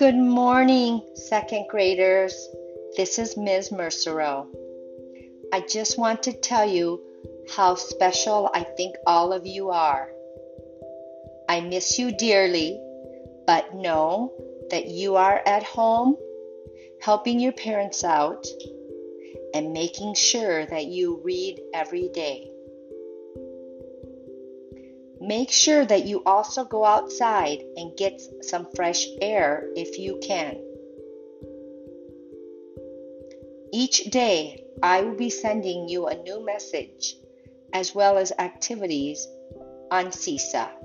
Good morning, second graders. This is Ms. Mersereau. I just want to tell you how special I think all of you are. I miss you dearly, but know that you are at home helping your parents out and making sure that you read every day. Make sure that you also go outside and get some fresh air if you can. Each day, I will be sending you a new message as well as activities on Seesaw.